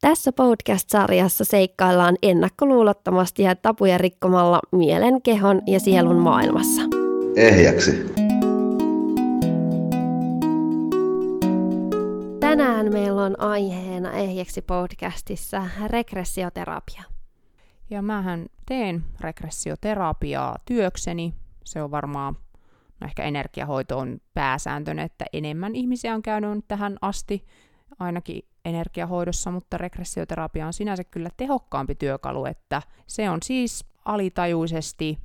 Tässä podcast-sarjassa seikkaillaan ennakkoluulottomasti ja tapuja rikkomalla mielen, kehon ja sielun maailmassa. Ehjäksi. Tänään meillä on aiheena Ehjäksi podcastissa regressioterapia. Ja mähän teen regressioterapiaa työkseni. Se on varmaan, no ehkä energiahoito on pääsääntöinen, että enemmän ihmisiä on käynyt tähän asti, ainakin energiahoidossa, mutta regressioterapia on sinänsä kyllä tehokkaampi työkalu, että se on siis alitajuisesti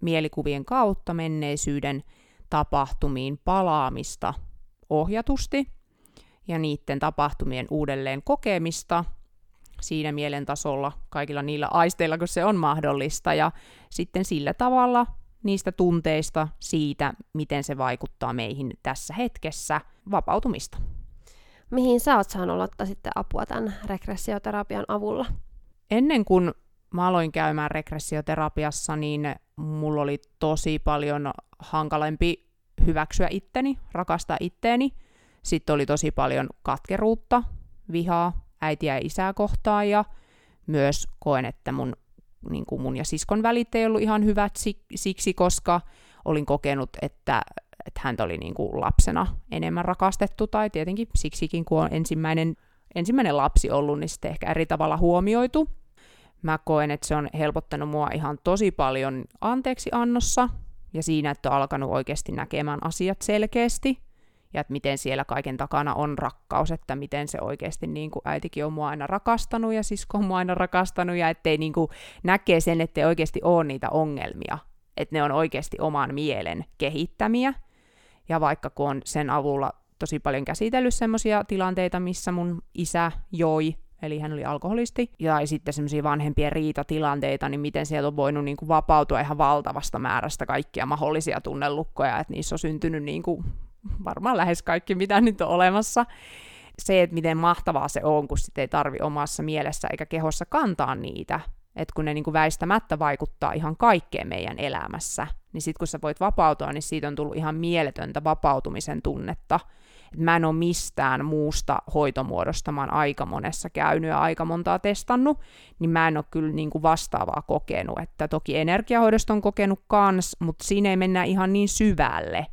mielikuvien kautta menneisyyden tapahtumiin palaamista ohjatusti ja niiden tapahtumien uudelleen kokemista siinä mielen tasolla kaikilla niillä aisteilla, kun se on mahdollista, ja sitten sillä tavalla niistä tunteista siitä, miten se vaikuttaa meihin tässä hetkessä, vapautumista. Mihin sä oot saanut ottaa sitten apua tämän regressioterapian avulla? Ennen kuin mä aloin käymään regressioterapiassa, niin mulla oli tosi paljon hankalempi hyväksyä itteni, rakastaa itteeni. Sitten oli tosi paljon katkeruutta, vihaa äitiä ja isää kohtaan ja myös koen, että mun, niin kuin mun ja siskon välit ei ollut ihan hyvät siksi, koska olin kokenut, että että häntä oli niin kuin lapsena enemmän rakastettu, tai tietenkin siksikin, kun on ensimmäinen, ensimmäinen lapsi ollut, niin sitten ehkä eri tavalla huomioitu. Mä koen, että se on helpottanut mua ihan tosi paljon anteeksi annossa, ja siinä, että on alkanut oikeasti näkemään asiat selkeästi, ja että miten siellä kaiken takana on rakkaus, että miten se oikeasti, niin kuin äitikin on mua aina rakastanut, ja sisko on mua aina rakastanut, ja ettei niin kuin näkee sen, ettei oikeasti ole niitä ongelmia, että ne on oikeasti oman mielen kehittämiä, ja vaikka kun on sen avulla tosi paljon käsitellyt semmoisia tilanteita, missä mun isä joi, eli hän oli alkoholisti, ja sitten semmoisia vanhempien riitatilanteita, niin miten sieltä on voinut niin kuin vapautua ihan valtavasta määrästä kaikkia mahdollisia tunnelukkoja, että niissä on syntynyt niin kuin varmaan lähes kaikki, mitä nyt on olemassa. Se, että miten mahtavaa se on, kun sitten ei tarvi omassa mielessä eikä kehossa kantaa niitä, että kun ne niin kuin väistämättä vaikuttaa ihan kaikkeen meidän elämässä, niin sitten kun sä voit vapautua, niin siitä on tullut ihan mieletöntä vapautumisen tunnetta. Et mä en ole mistään muusta hoitomuodosta, mä oon aika monessa käynyt ja aika montaa testannut, niin mä en ole kyllä niin kuin vastaavaa kokenut. Että toki energiahoidosta on kokenut kans, mutta siinä ei mennä ihan niin syvälle.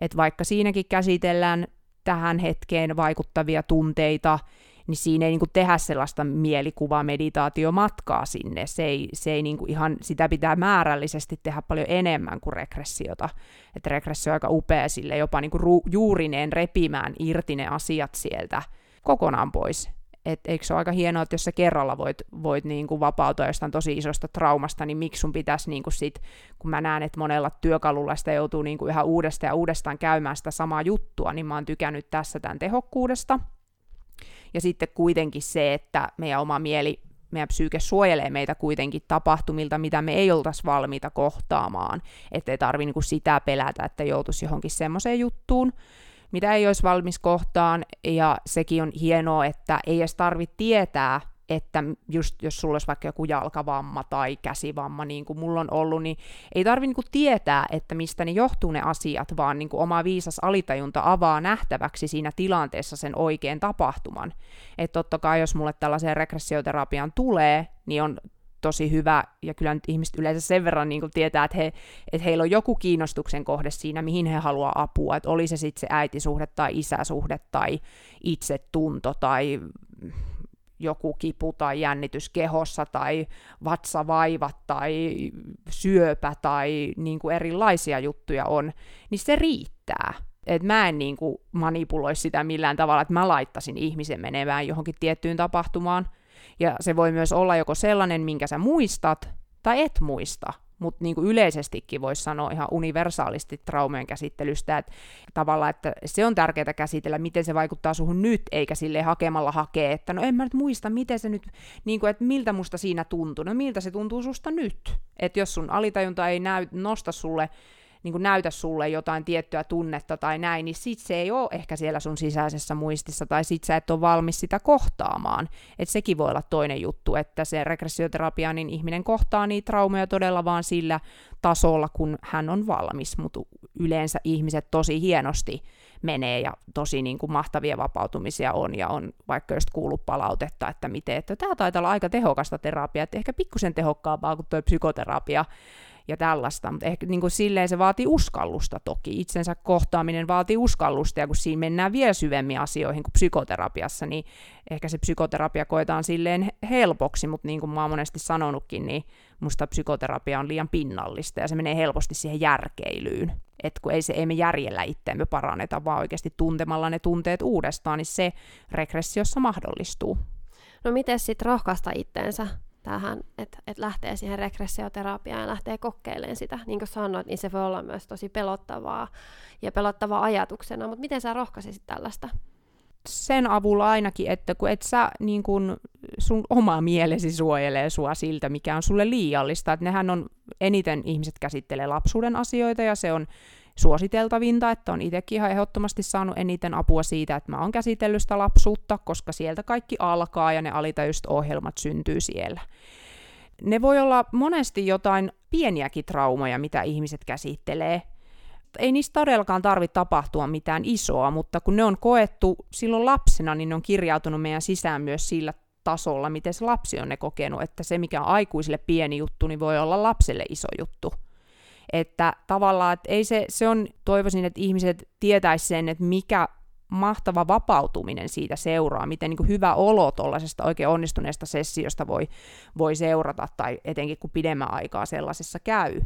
Että vaikka siinäkin käsitellään tähän hetkeen vaikuttavia tunteita, niin siinä ei niin kuin tehdä sellaista mielikuvaa meditaatiomatkaa sinne. Se ei, se ei niin kuin ihan, sitä pitää määrällisesti tehdä paljon enemmän kuin regressiota. Että regressio on aika upea sille jopa niin kuin ru- juurineen repimään irti ne asiat sieltä kokonaan pois. Et eikö se ole aika hienoa, että jos sä kerralla voit, voit niin kuin vapautua jostain tosi isosta traumasta, niin miksi sun pitäisi niin kuin sit, kun mä näen, että monella työkalulla sitä joutuu niin kuin yhä uudestaan ja uudestaan käymään sitä samaa juttua, niin mä oon tykännyt tässä tämän tehokkuudesta. Ja sitten kuitenkin se, että meidän oma mieli, meidän psyyke suojelee meitä kuitenkin tapahtumilta, mitä me ei oltaisi valmiita kohtaamaan. Että ei tarvi niinku sitä pelätä, että joutuisi johonkin semmoiseen juttuun, mitä ei olisi valmis kohtaan. Ja sekin on hienoa, että ei edes tarvitse tietää, että just jos sulla olisi vaikka joku jalkavamma tai käsivamma, niin kuin mulla on ollut, niin ei tarvitse niin tietää, että mistä ne johtuu ne asiat, vaan niin kuin oma viisas alitajunta avaa nähtäväksi siinä tilanteessa sen oikean tapahtuman. Että totta kai, jos mulle tällaiseen regressioterapiaan tulee, niin on tosi hyvä, ja kyllä nyt ihmiset yleensä sen verran niin tietää, että, he, että heillä on joku kiinnostuksen kohde siinä, mihin he haluaa apua, että oli se sitten se äitisuhde tai isäsuhde tai itsetunto tai joku kipu tai jännitys kehossa tai vatsavaivat tai syöpä tai niin kuin erilaisia juttuja on, niin se riittää. Et mä en niin kuin manipuloi sitä millään tavalla, että mä laittasin ihmisen menemään johonkin tiettyyn tapahtumaan. Ja se voi myös olla joko sellainen, minkä sä muistat, tai et muista mutta niin yleisestikin voisi sanoa ihan universaalisti traumojen käsittelystä, että tavallaan, että se on tärkeää käsitellä, miten se vaikuttaa suhun nyt, eikä sille hakemalla hakea, että no en mä nyt muista, miten se nyt, niin kuin, että miltä musta siinä tuntuu, no miltä se tuntuu susta nyt, että jos sun alitajunta ei näy, nosta sulle niin kuin näytä sulle jotain tiettyä tunnetta tai näin, niin sit se ei ole ehkä siellä sun sisäisessä muistissa, tai sit sä et ole valmis sitä kohtaamaan. Et sekin voi olla toinen juttu, että se regressioterapia, niin ihminen kohtaa niitä traumeja todella vaan sillä tasolla, kun hän on valmis, mutta yleensä ihmiset tosi hienosti menee ja tosi niin kuin mahtavia vapautumisia on ja on vaikka just kuullut palautetta, että miten, että tämä taitaa olla aika tehokasta terapiaa, että ehkä pikkusen tehokkaampaa kuin tuo psykoterapia, ja tällaista, mutta ehkä niin kuin silleen se vaatii uskallusta toki. Itsensä kohtaaminen vaatii uskallusta, ja kun siinä mennään vielä syvemmin asioihin kuin psykoterapiassa, niin ehkä se psykoterapia koetaan silleen helpoksi, mutta niin kuin mä oon monesti sanonutkin, niin musta psykoterapia on liian pinnallista, ja se menee helposti siihen järkeilyyn. Että kun ei, se, ei me järjellä itseämme paranneta, vaan oikeasti tuntemalla ne tunteet uudestaan, niin se regressiossa mahdollistuu. No miten sitten rohkaista itteensä tähän, että et lähtee siihen regressioterapiaan ja lähtee kokeilemaan sitä. Niin kuin sanoit, niin se voi olla myös tosi pelottavaa ja pelottavaa ajatuksena, mutta miten sä rohkaisisit tällaista? Sen avulla ainakin, että kun et sä niin kun sun oma mielesi suojelee sua siltä, mikä on sulle liiallista, että nehän on, eniten ihmiset käsittelee lapsuuden asioita ja se on suositeltavinta, että on itsekin ihan ehdottomasti saanut eniten apua siitä, että mä oon käsitellyt sitä lapsuutta, koska sieltä kaikki alkaa ja ne alitajuiset ohjelmat syntyy siellä. Ne voi olla monesti jotain pieniäkin traumoja, mitä ihmiset käsittelee. Ei niistä todellakaan tarvitse tapahtua mitään isoa, mutta kun ne on koettu silloin lapsena, niin ne on kirjautunut meidän sisään myös sillä tasolla, miten se lapsi on ne kokenut, että se mikä on aikuisille pieni juttu, niin voi olla lapselle iso juttu. Että tavallaan, että ei se, se on, toivoisin, että ihmiset tietäisi sen, että mikä mahtava vapautuminen siitä seuraa, miten niin kuin hyvä olo tuollaisesta oikein onnistuneesta sessiosta voi, voi seurata, tai etenkin kun pidemmän aikaa sellaisessa käy.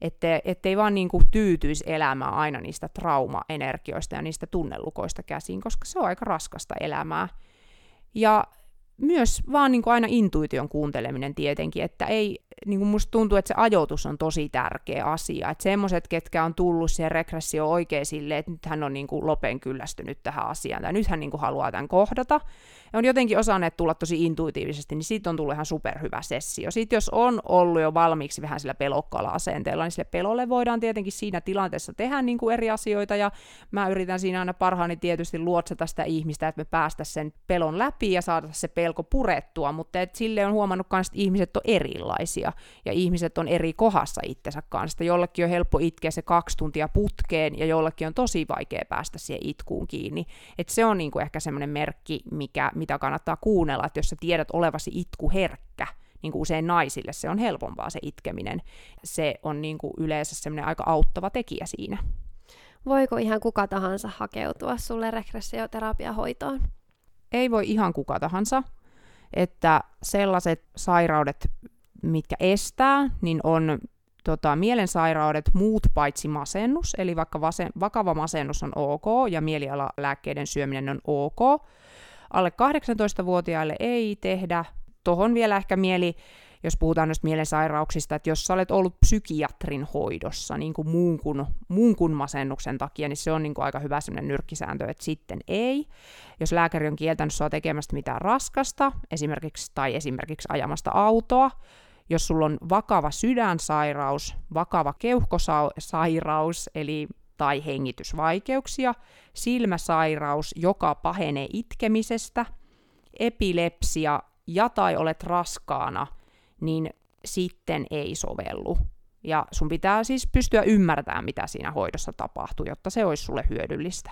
Että ettei vaan niin kuin tyytyisi elämään aina niistä traumaenergioista ja niistä tunnelukoista käsin, koska se on aika raskasta elämää. Ja myös vaan niin kuin aina intuition kuunteleminen tietenkin, että ei, niin kuin musta tuntuu, että se ajoitus on tosi tärkeä asia, että semmoiset, ketkä on tullut siihen regressio oikein silleen, että nyt hän on niin kuin lopen kyllästynyt tähän asiaan, tai nyt hän niin kuin haluaa tämän kohdata, ja on jotenkin osanneet tulla tosi intuitiivisesti, niin siitä on tullut ihan superhyvä sessio. Sitten jos on ollut jo valmiiksi vähän sillä pelokkaalla asenteella, niin sille pelolle voidaan tietenkin siinä tilanteessa tehdä niin kuin eri asioita, ja mä yritän siinä aina parhaani tietysti luotsata sitä ihmistä, että me päästä sen pelon läpi ja saada se pelko purettua, mutta et sille on huomannut myös, että ihmiset on erilaisia, ja ihmiset on eri kohdassa itsensä kanssa. Jollekin on helppo itkeä se kaksi tuntia putkeen, ja jollekin on tosi vaikea päästä siihen itkuun kiinni. Et se on niin kuin ehkä semmoinen merkki, mikä, mitä kannattaa kuunnella, että jos sä tiedät olevasi itkuherkkä, niin kuin usein naisille se on helpompaa se itkeminen. Se on niin kuin yleensä semmoinen aika auttava tekijä siinä. Voiko ihan kuka tahansa hakeutua sulle regressioterapiahoitoon? Ei voi ihan kuka tahansa, että sellaiset sairaudet, mitkä estää, niin on tota, mielensairaudet muut paitsi masennus, eli vaikka vasen, vakava masennus on ok ja mielialalääkkeiden syöminen on ok, alle 18-vuotiaille ei tehdä. Tuohon vielä ehkä mieli, jos puhutaan noista mielensairauksista, että jos sä olet ollut psykiatrin hoidossa niin kuin muun, kuin, muun kuin masennuksen takia, niin se on niin kuin aika hyvä sellainen nyrkkisääntö, että sitten ei. Jos lääkäri on kieltänyt sua tekemästä mitään raskasta, esimerkiksi, tai esimerkiksi ajamasta autoa, jos sulla on vakava sydänsairaus, vakava keuhkosairaus, eli tai hengitysvaikeuksia, silmäsairaus, joka pahenee itkemisestä, epilepsia ja tai olet raskaana, niin sitten ei sovellu. Ja sun pitää siis pystyä ymmärtämään, mitä siinä hoidossa tapahtuu, jotta se olisi sulle hyödyllistä.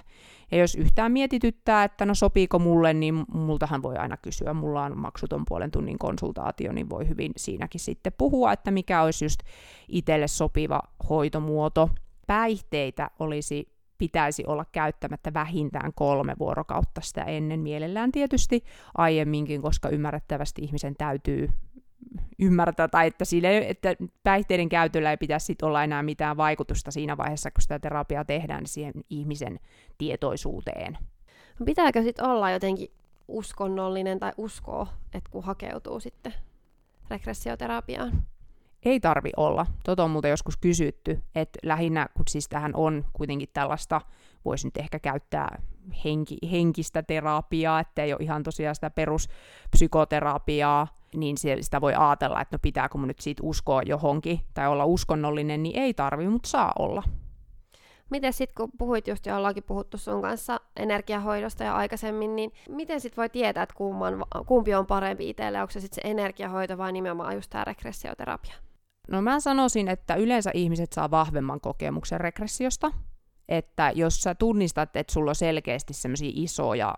Ja jos yhtään mietityttää, että no sopiiko mulle, niin multahan voi aina kysyä. Mulla on maksuton puolen tunnin konsultaatio, niin voi hyvin siinäkin sitten puhua, että mikä olisi just itselle sopiva hoitomuoto päihteitä olisi pitäisi olla käyttämättä vähintään kolme vuorokautta sitä ennen mielellään tietysti aiemminkin, koska ymmärrettävästi ihmisen täytyy ymmärtää, tai että, sille, että päihteiden käytöllä ei pitäisi sit olla enää mitään vaikutusta siinä vaiheessa, kun sitä terapiaa tehdään niin siihen ihmisen tietoisuuteen. Pitääkö sitten olla jotenkin uskonnollinen tai uskoo, että kun hakeutuu sitten regressioterapiaan? Ei tarvi olla. Tota on multa joskus kysytty, että lähinnä, kun siis tähän on kuitenkin tällaista, voisi nyt ehkä käyttää henki, henkistä terapiaa, että ei ole ihan tosiaan sitä peruspsykoterapiaa, niin sitä voi ajatella, että no pitääkö mun nyt siitä uskoa johonkin tai olla uskonnollinen, niin ei tarvi, mutta saa olla. Miten sitten, kun puhuit just jo, ollaankin puhuttu sun kanssa energiahoidosta ja aikaisemmin, niin miten sitten voi tietää, että kumman, kumpi on parempi itselle? Onko se sitten se energiahoito vai nimenomaan just tämä regressioterapia? No mä sanoisin, että yleensä ihmiset saa vahvemman kokemuksen regressiosta. että jos sä tunnistat, että sulla on selkeästi semmoisia isoja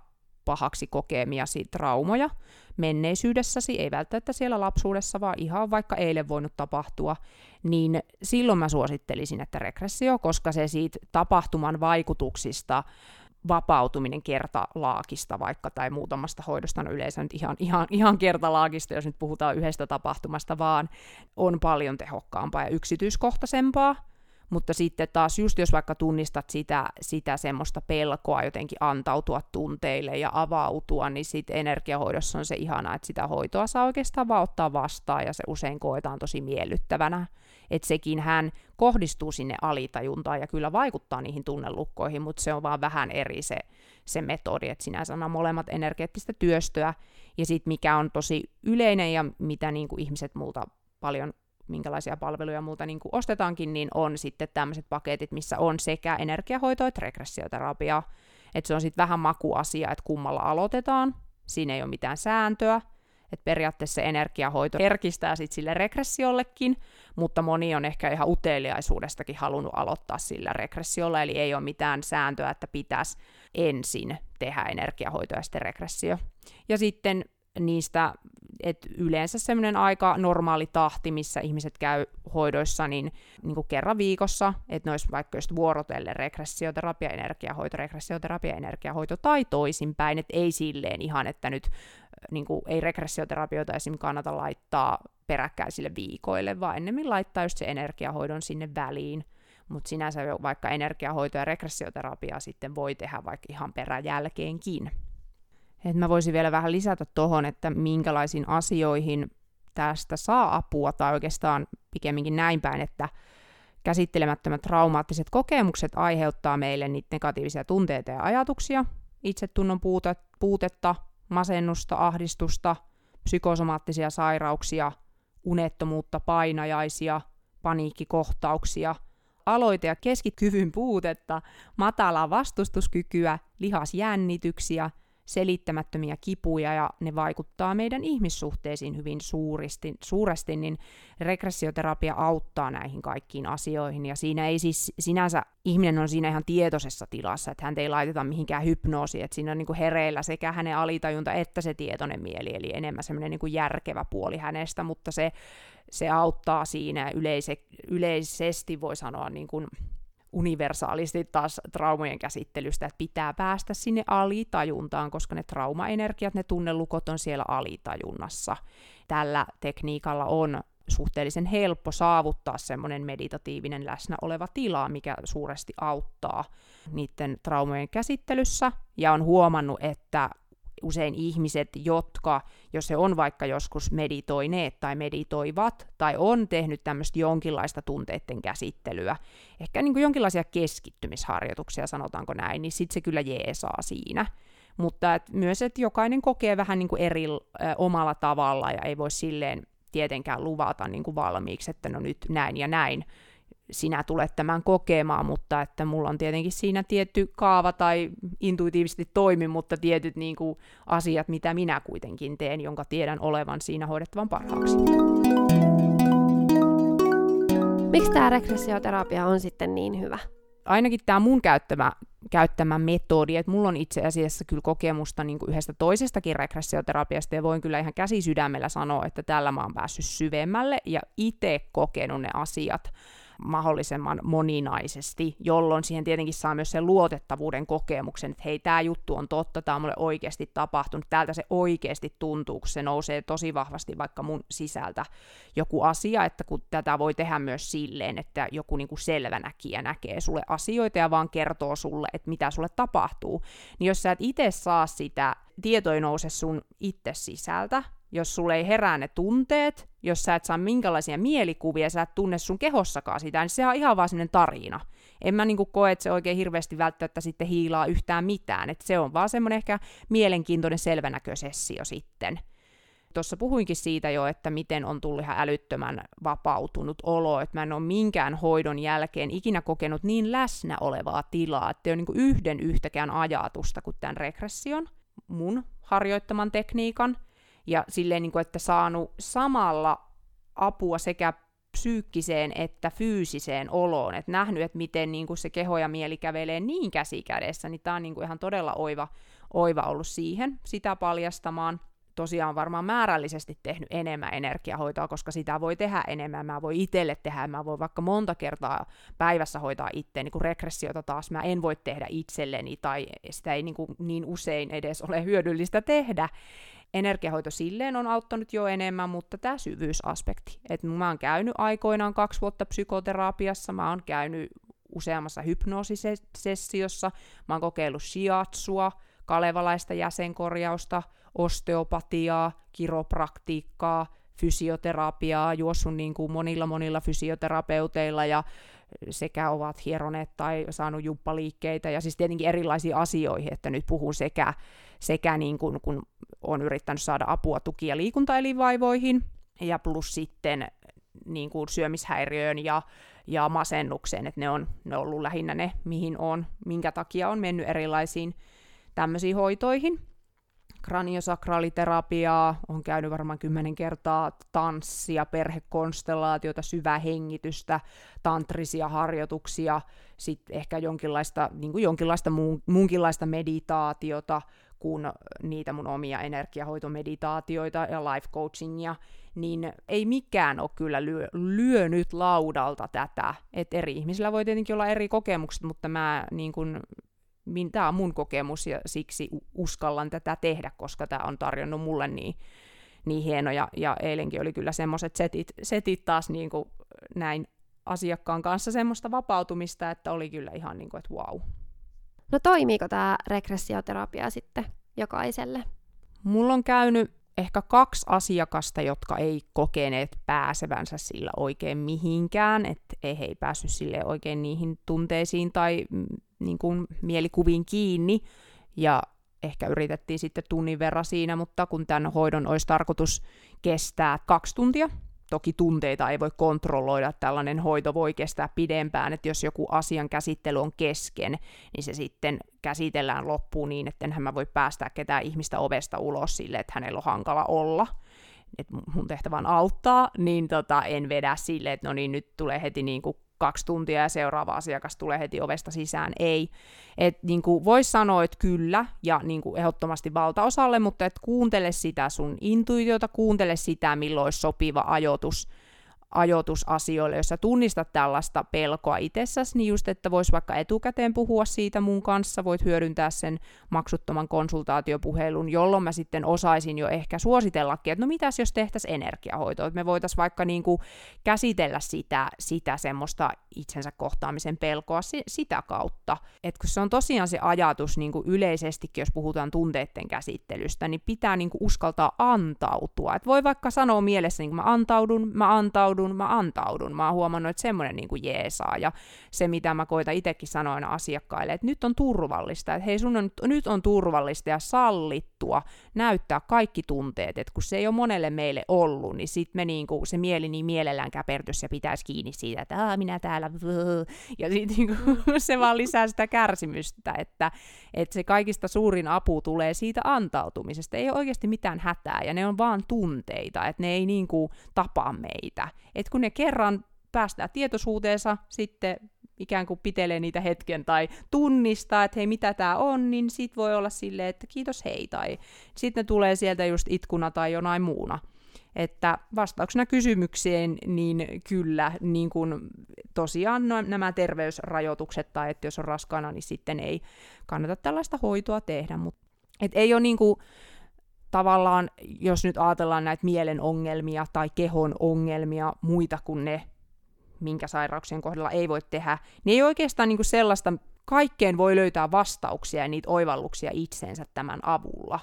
pahaksi kokemiasi traumoja menneisyydessäsi, ei välttämättä siellä lapsuudessa, vaan ihan vaikka eilen voinut tapahtua, niin silloin mä suosittelisin, että regressio, koska se siitä tapahtuman vaikutuksista vapautuminen kertalaakista vaikka tai muutamasta hoidosta, no yleensä nyt ihan, ihan, ihan kertalaakista, jos nyt puhutaan yhdestä tapahtumasta, vaan on paljon tehokkaampaa ja yksityiskohtaisempaa, mutta sitten taas just jos vaikka tunnistat sitä, sitä semmoista pelkoa jotenkin antautua tunteille ja avautua, niin sitten energiahoidossa on se ihana, että sitä hoitoa saa oikeastaan vaan ottaa vastaan ja se usein koetaan tosi miellyttävänä. Että sekin hän kohdistuu sinne alitajuntaan ja kyllä vaikuttaa niihin tunnelukkoihin, mutta se on vaan vähän eri se, se metodi, että sinänsä on molemmat energeettistä työstöä ja sitten mikä on tosi yleinen ja mitä niin ihmiset multa paljon minkälaisia palveluja muuta niin kuin ostetaankin, niin on sitten tämmöiset paketit, missä on sekä energiahoito että regressioterapia. Että se on sitten vähän makuasia, että kummalla aloitetaan. Siinä ei ole mitään sääntöä. Että periaatteessa se energiahoito herkistää sitten sille regressiollekin, mutta moni on ehkä ihan uteliaisuudestakin halunnut aloittaa sillä regressiolla, eli ei ole mitään sääntöä, että pitäisi ensin tehdä energiahoito ja sitten regressio. Ja sitten niistä, että yleensä semmoinen aika normaali tahti, missä ihmiset käy hoidoissa, niin, niin kuin kerran viikossa, että ne olisi vaikka just vuorotelle regressioterapia, energiahoito, regressioterapia, energiahoito tai toisinpäin, että ei silleen ihan, että nyt niin kuin, ei regressioterapioita esim. kannata laittaa peräkkäisille viikoille, vaan ennemmin laittaa just se energiahoidon sinne väliin, mutta sinänsä vaikka energiahoito ja regressioterapia sitten voi tehdä vaikka ihan peräjälkeenkin. Et mä voisin vielä vähän lisätä tuohon, että minkälaisiin asioihin tästä saa apua, tai oikeastaan pikemminkin näin päin, että käsittelemättömät traumaattiset kokemukset aiheuttaa meille niitä negatiivisia tunteita ja ajatuksia, itsetunnon puutetta, masennusta, ahdistusta, psykosomaattisia sairauksia, unettomuutta, painajaisia, paniikkikohtauksia, aloite- ja keskikyvyn puutetta, matalaa vastustuskykyä, lihasjännityksiä – selittämättömiä kipuja ja ne vaikuttaa meidän ihmissuhteisiin hyvin suuristi, suuresti, niin regressioterapia auttaa näihin kaikkiin asioihin. Ja siinä ei siis sinänsä, ihminen on siinä ihan tietoisessa tilassa, että hän ei laiteta mihinkään hypnoosiin, että siinä on niin kuin hereillä sekä hänen alitajunta että se tietoinen mieli, eli enemmän semmoinen niin järkevä puoli hänestä, mutta se, se auttaa siinä yleise, yleisesti voi sanoa niin kuin universaalisti taas traumojen käsittelystä, että pitää päästä sinne alitajuntaan, koska ne traumaenergiat, ne tunnelukot on siellä alitajunnassa. Tällä tekniikalla on suhteellisen helppo saavuttaa semmoinen meditatiivinen läsnä oleva tila, mikä suuresti auttaa niiden traumojen käsittelyssä, ja on huomannut, että usein ihmiset, jotka, jos he on vaikka joskus meditoineet tai meditoivat, tai on tehnyt tämmöistä jonkinlaista tunteiden käsittelyä, ehkä niin kuin jonkinlaisia keskittymisharjoituksia, sanotaanko näin, niin sitten se kyllä jeesaa siinä. Mutta et myös, että jokainen kokee vähän niin kuin eri äh, omalla tavalla, ja ei voi silleen tietenkään luvata niin kuin valmiiksi, että no nyt näin ja näin, sinä tulet tämän kokemaan, mutta että mulla on tietenkin siinä tietty kaava tai intuitiivisesti toimi, mutta tietyt niin kuin, asiat, mitä minä kuitenkin teen, jonka tiedän olevan siinä hoidettavan parhaaksi. Miksi tämä regressioterapia on sitten niin hyvä? Ainakin tämä mun käyttämä, käyttämä metodi, että mulla on itse asiassa kyllä kokemusta niin kuin yhdestä toisestakin regressioterapiasta, ja voin kyllä ihan käsi sydämellä sanoa, että tällä mä oon päässyt syvemmälle ja itse kokenut ne asiat mahdollisimman moninaisesti, jolloin siihen tietenkin saa myös sen luotettavuuden kokemuksen, että hei, tämä juttu on totta, tämä on mulle oikeasti tapahtunut, täältä se oikeasti tuntuu, kun se nousee tosi vahvasti vaikka mun sisältä joku asia, että kun tätä voi tehdä myös silleen, että joku niin kuin selvänäkijä näkee sulle asioita ja vaan kertoo sulle, että mitä sulle tapahtuu, niin jos sä et itse saa sitä tietoja nouse sun itse sisältä, jos sulle ei herää ne tunteet, jos sä et saa minkälaisia mielikuvia, sä et tunne sun kehossakaan sitä, niin se on ihan vaan sellainen tarina. En mä niinku koe, että se oikein hirveästi välttämättä sitten hiilaa yhtään mitään, että se on vaan semmoinen ehkä mielenkiintoinen selvänäkösessio sitten. Tuossa puhuinkin siitä jo, että miten on tullut ihan älyttömän vapautunut olo, että mä en ole minkään hoidon jälkeen ikinä kokenut niin läsnä olevaa tilaa, että ei ole niin yhden yhtäkään ajatusta kuin tämän regression, mun harjoittaman tekniikan – ja silleen, niin kuin, että saanut samalla apua sekä psyykkiseen että fyysiseen oloon, että nähnyt, että miten niin kuin se keho ja mieli kävelee niin käsi kädessä, niin tämä on niin kuin ihan todella oiva, oiva ollut siihen, sitä paljastamaan tosiaan varmaan määrällisesti tehnyt enemmän energiahoitoa, koska sitä voi tehdä enemmän. Mä voin itselle tehdä, mä voin vaikka monta kertaa päivässä hoitaa itse, niin kuin regressiota taas mä en voi tehdä itselleni, tai sitä ei niin, kuin niin usein edes ole hyödyllistä tehdä. Energiahoito silleen on auttanut jo enemmän, mutta tämä syvyysaspekti. Et mä oon käynyt aikoinaan kaksi vuotta psykoterapiassa, mä oon käynyt useammassa hypnoosisessiossa, mä oon kokeillut shiatsua, kalevalaista jäsenkorjausta, osteopatiaa, kiropraktiikkaa, fysioterapiaa, juossut niin kuin monilla monilla fysioterapeuteilla ja sekä ovat hieroneet tai saanut jumppaliikkeitä. Ja siis tietenkin erilaisiin asioihin, että nyt puhun sekä, sekä niin kuin, kun on yrittänyt saada apua tuki- ja liikuntaelinvaivoihin ja plus sitten niin kuin syömishäiriöön ja, ja masennukseen, että ne on, ne on ollut lähinnä ne, mihin on, minkä takia on mennyt erilaisiin tämmöisiin hoitoihin kraniosakraaliterapiaa, on käynyt varmaan kymmenen kertaa tanssia, perhekonstellaatiota, syvää hengitystä, tantrisia harjoituksia, sitten ehkä jonkinlaista, niin kuin jonkinlaista muun, muunkinlaista meditaatiota kuin niitä mun omia energiahoitomeditaatioita ja life coachingia, niin ei mikään ole kyllä lyö, lyönyt laudalta tätä. Et eri ihmisillä voi tietenkin olla eri kokemukset, mutta mä niin kun tämä on mun kokemus ja siksi uskallan tätä tehdä, koska tämä on tarjonnut mulle niin, niin hienoja. Ja eilenkin oli kyllä semmoiset setit, setit taas niin kuin näin asiakkaan kanssa semmoista vapautumista, että oli kyllä ihan niin kuin, että wow. No toimiiko tämä regressioterapia sitten jokaiselle? Mulla on käynyt ehkä kaksi asiakasta, jotka ei kokeneet pääsevänsä sillä oikein mihinkään, että ei he ei päässyt sille oikein niihin tunteisiin tai mm, niin kuin mielikuviin kiinni, ja ehkä yritettiin sitten tunnin verran siinä, mutta kun tämän hoidon olisi tarkoitus kestää kaksi tuntia, toki tunteita ei voi kontrolloida, tällainen hoito voi kestää pidempään, että jos joku asian käsittely on kesken, niin se sitten käsitellään loppuun niin, että enhän mä voi päästää ketään ihmistä ovesta ulos sille, että hänellä on hankala olla, että mun tehtävä on auttaa, niin tota, en vedä sille, että no niin, nyt tulee heti niin kuin kaksi tuntia ja seuraava asiakas tulee heti ovesta sisään. Ei. Et niin kuin voisi sanoa, että kyllä, ja niin kuin ehdottomasti valtaosalle, mutta et kuuntele sitä sun intuitiota, kuuntele sitä, milloin olisi sopiva ajoitus ajoitusasioille, jos sä tunnistat tällaista pelkoa itsessäsi, niin just, että vois vaikka etukäteen puhua siitä mun kanssa, voit hyödyntää sen maksuttoman konsultaatiopuhelun, jolloin mä sitten osaisin jo ehkä suositellakin, että no mitäs jos tehtäisiin energiahoitoa, että me voitaisiin vaikka niin kuin käsitellä sitä, sitä semmoista itsensä kohtaamisen pelkoa si- sitä kautta. Että kun se on tosiaan se ajatus niin kuin yleisestikin, jos puhutaan tunteiden käsittelystä, niin pitää niin kuin uskaltaa antautua. Et voi vaikka sanoa mielessä, niin mä antaudun, mä antaudun, mä antaudun. Mä oon huomannut, että semmoinen niin kuin jeesaa. Ja se, mitä mä koitan itsekin sanoin asiakkaille, että nyt on turvallista, että hei sun on, nyt on turvallista ja sallittua näyttää kaikki tunteet, että kun se ei ole monelle meille ollut, niin sit me niin kuin, se mieli niin mielellään käpertys ja pitäisi kiinni siitä, että minä täällä ja sitten niinku, se vaan lisää sitä kärsimystä, että, että se kaikista suurin apu tulee siitä antautumisesta. Ei ole oikeasti mitään hätää, ja ne on vaan tunteita, että ne ei niinku tapa meitä. Et kun ne kerran päästään tietoisuuteensa, sitten ikään kuin pitelee niitä hetken tai tunnistaa, että hei, mitä tämä on, niin sit voi olla silleen, että kiitos hei, tai sitten tulee sieltä just itkuna tai jonain muuna. Että vastauksena kysymykseen, niin kyllä, niin kuin tosiaan no, nämä terveysrajoitukset tai että jos on raskaana, niin sitten ei kannata tällaista hoitoa tehdä. Mutta et ei ole niin kuin, tavallaan, jos nyt ajatellaan näitä mielen ongelmia tai kehon ongelmia, muita kuin ne, minkä sairauksien kohdalla ei voi tehdä, niin ei oikeastaan niin kuin sellaista, kaikkeen voi löytää vastauksia ja niitä oivalluksia itseensä tämän avulla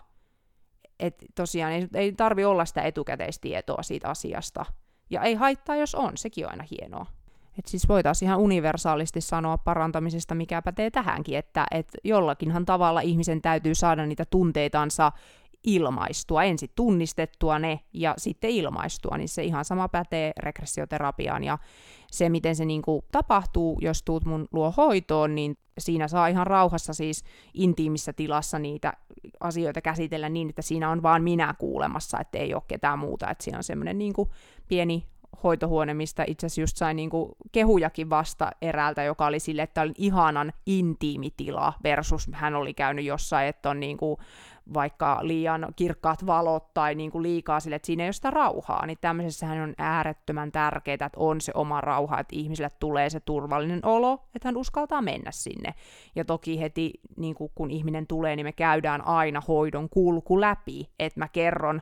että tosiaan ei, ei tarvi olla sitä etukäteistietoa siitä asiasta. Ja ei haittaa, jos on, sekin on aina hienoa. Et siis voitaisiin ihan universaalisti sanoa parantamisesta, mikä pätee tähänkin, että et jollakinhan tavalla ihmisen täytyy saada niitä tunteitansa ilmaistua, ensin tunnistettua ne ja sitten ilmaistua, niin se ihan sama pätee regressioterapiaan ja se, miten se niin kuin tapahtuu, jos tuut mun luo hoitoon, niin siinä saa ihan rauhassa siis intiimissä tilassa niitä asioita käsitellä niin, että siinä on vaan minä kuulemassa, että ei ole ketään muuta, että siinä on semmoinen niin pieni hoitohuone, mistä itse asiassa just sain niinku kehujakin vasta eräältä, joka oli sille, että oli ihanan intiimitila versus hän oli käynyt jossain, että on niinku vaikka liian kirkkaat valot tai niin kuin liikaa sille, että siinä ei ole sitä rauhaa, niin tämmöisessähän on äärettömän tärkeää, että on se oma rauha, että ihmisille tulee se turvallinen olo, että hän uskaltaa mennä sinne. Ja toki heti, niin kuin kun ihminen tulee, niin me käydään aina hoidon kulku läpi, että mä kerron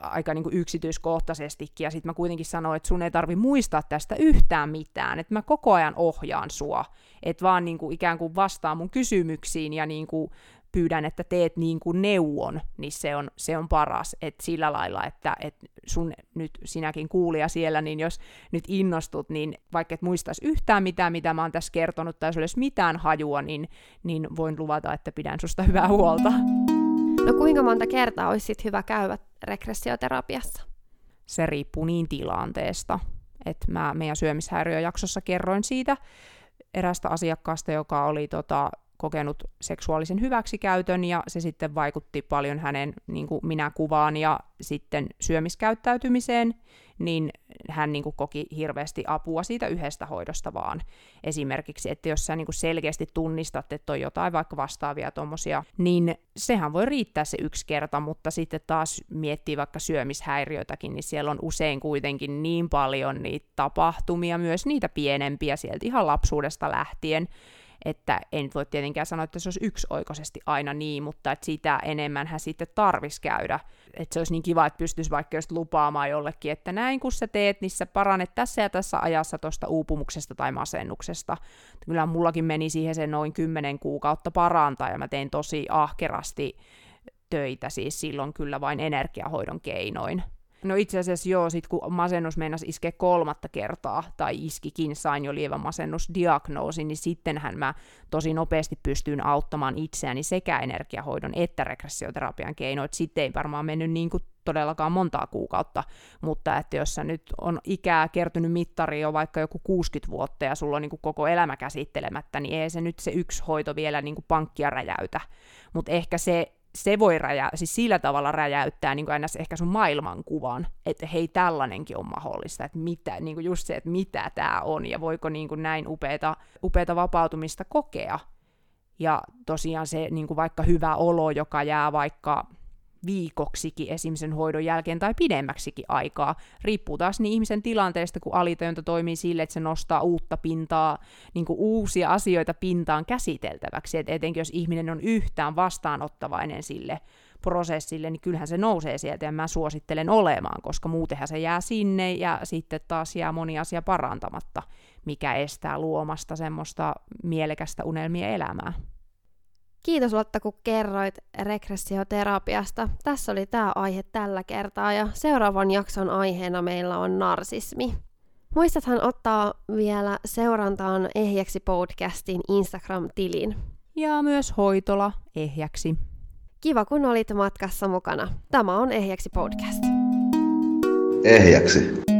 aika niin kuin yksityiskohtaisestikin, ja sitten mä kuitenkin sanoin, että sun ei tarvi muistaa tästä yhtään mitään, että mä koko ajan ohjaan sua, että vaan niin kuin ikään kuin vastaa mun kysymyksiin ja niin kuin pyydän, että teet niin kuin neuvon, niin se on, se on paras. Et sillä lailla, että et sun nyt sinäkin kuulija siellä, niin jos nyt innostut, niin vaikka et muistaisi yhtään mitään, mitä mä oon tässä kertonut, tai jos olisi mitään hajua, niin, niin voin luvata, että pidän susta hyvää huolta. No kuinka monta kertaa olisi sit hyvä käydä regressioterapiassa? Se riippuu niin tilanteesta. että mä meidän syömishäiriöjaksossa kerroin siitä erästä asiakkaasta, joka oli tota, kokenut seksuaalisen hyväksikäytön ja se sitten vaikutti paljon hänen niin kuin minäkuvaan ja sitten syömiskäyttäytymiseen, niin hän niin kuin koki hirveästi apua siitä yhdestä hoidosta vaan. Esimerkiksi, että jos sä niin kuin selkeästi tunnistat, että on jotain vaikka vastaavia tuommoisia, niin sehän voi riittää se yksi kerta, mutta sitten taas miettii vaikka syömishäiriötäkin, niin siellä on usein kuitenkin niin paljon niitä tapahtumia, myös niitä pienempiä sieltä ihan lapsuudesta lähtien, että en voi tietenkään sanoa, että se olisi yksioikoisesti aina niin, mutta että sitä enemmän hän sitten tarvisi käydä. Että se olisi niin kiva, että pystyisi vaikka just lupaamaan jollekin, että näin kun sä teet, niin sä paranet tässä ja tässä ajassa tuosta uupumuksesta tai masennuksesta. Kyllä mullakin meni siihen se noin kymmenen kuukautta parantaa ja mä tein tosi ahkerasti töitä siis silloin kyllä vain energiahoidon keinoin. No itse asiassa joo, sit kun masennus meinasi iskeä kolmatta kertaa, tai iskikin, sain jo lievän masennusdiagnoosin, niin sittenhän mä tosi nopeasti pystyin auttamaan itseäni sekä energiahoidon että regressioterapian keinoin. Sitten ei varmaan mennyt niin kuin todellakaan montaa kuukautta, mutta että jos sä nyt on ikää kertynyt mittari jo vaikka joku 60 vuotta ja sulla on niin kuin koko elämä käsittelemättä, niin ei se nyt se yksi hoito vielä niin kuin pankkia räjäytä. Mutta ehkä se se voi räjä, siis sillä tavalla räjäyttää niin aina ehkä sun maailmankuvan, että hei, tällainenkin on mahdollista, että mitä, niin kuin just se, että mitä tämä on, ja voiko niin kuin näin upeata, upeata vapautumista kokea. Ja tosiaan se niin kuin vaikka hyvä olo, joka jää vaikka viikoksikin esimisen hoidon jälkeen tai pidemmäksikin aikaa. Riippuu taas niin ihmisen tilanteesta, kun alitajunta toimii sille, että se nostaa uutta pintaa, niin kuin uusia asioita pintaan käsiteltäväksi. Et etenkin jos ihminen on yhtään vastaanottavainen sille prosessille, niin kyllähän se nousee sieltä ja mä suosittelen olemaan, koska muutenhan se jää sinne ja sitten taas jää moni asia parantamatta, mikä estää luomasta semmoista mielekästä unelmien elämää. Kiitos Lotta, kun kerroit regressioterapiasta. Tässä oli tämä aihe tällä kertaa ja seuraavan jakson aiheena meillä on narsismi. Muistathan ottaa vielä seurantaan Ehjäksi podcastin Instagram-tilin. Ja myös hoitola Ehjäksi. Kiva, kun olit matkassa mukana. Tämä on Ehjäksi podcast. Ehjäksi.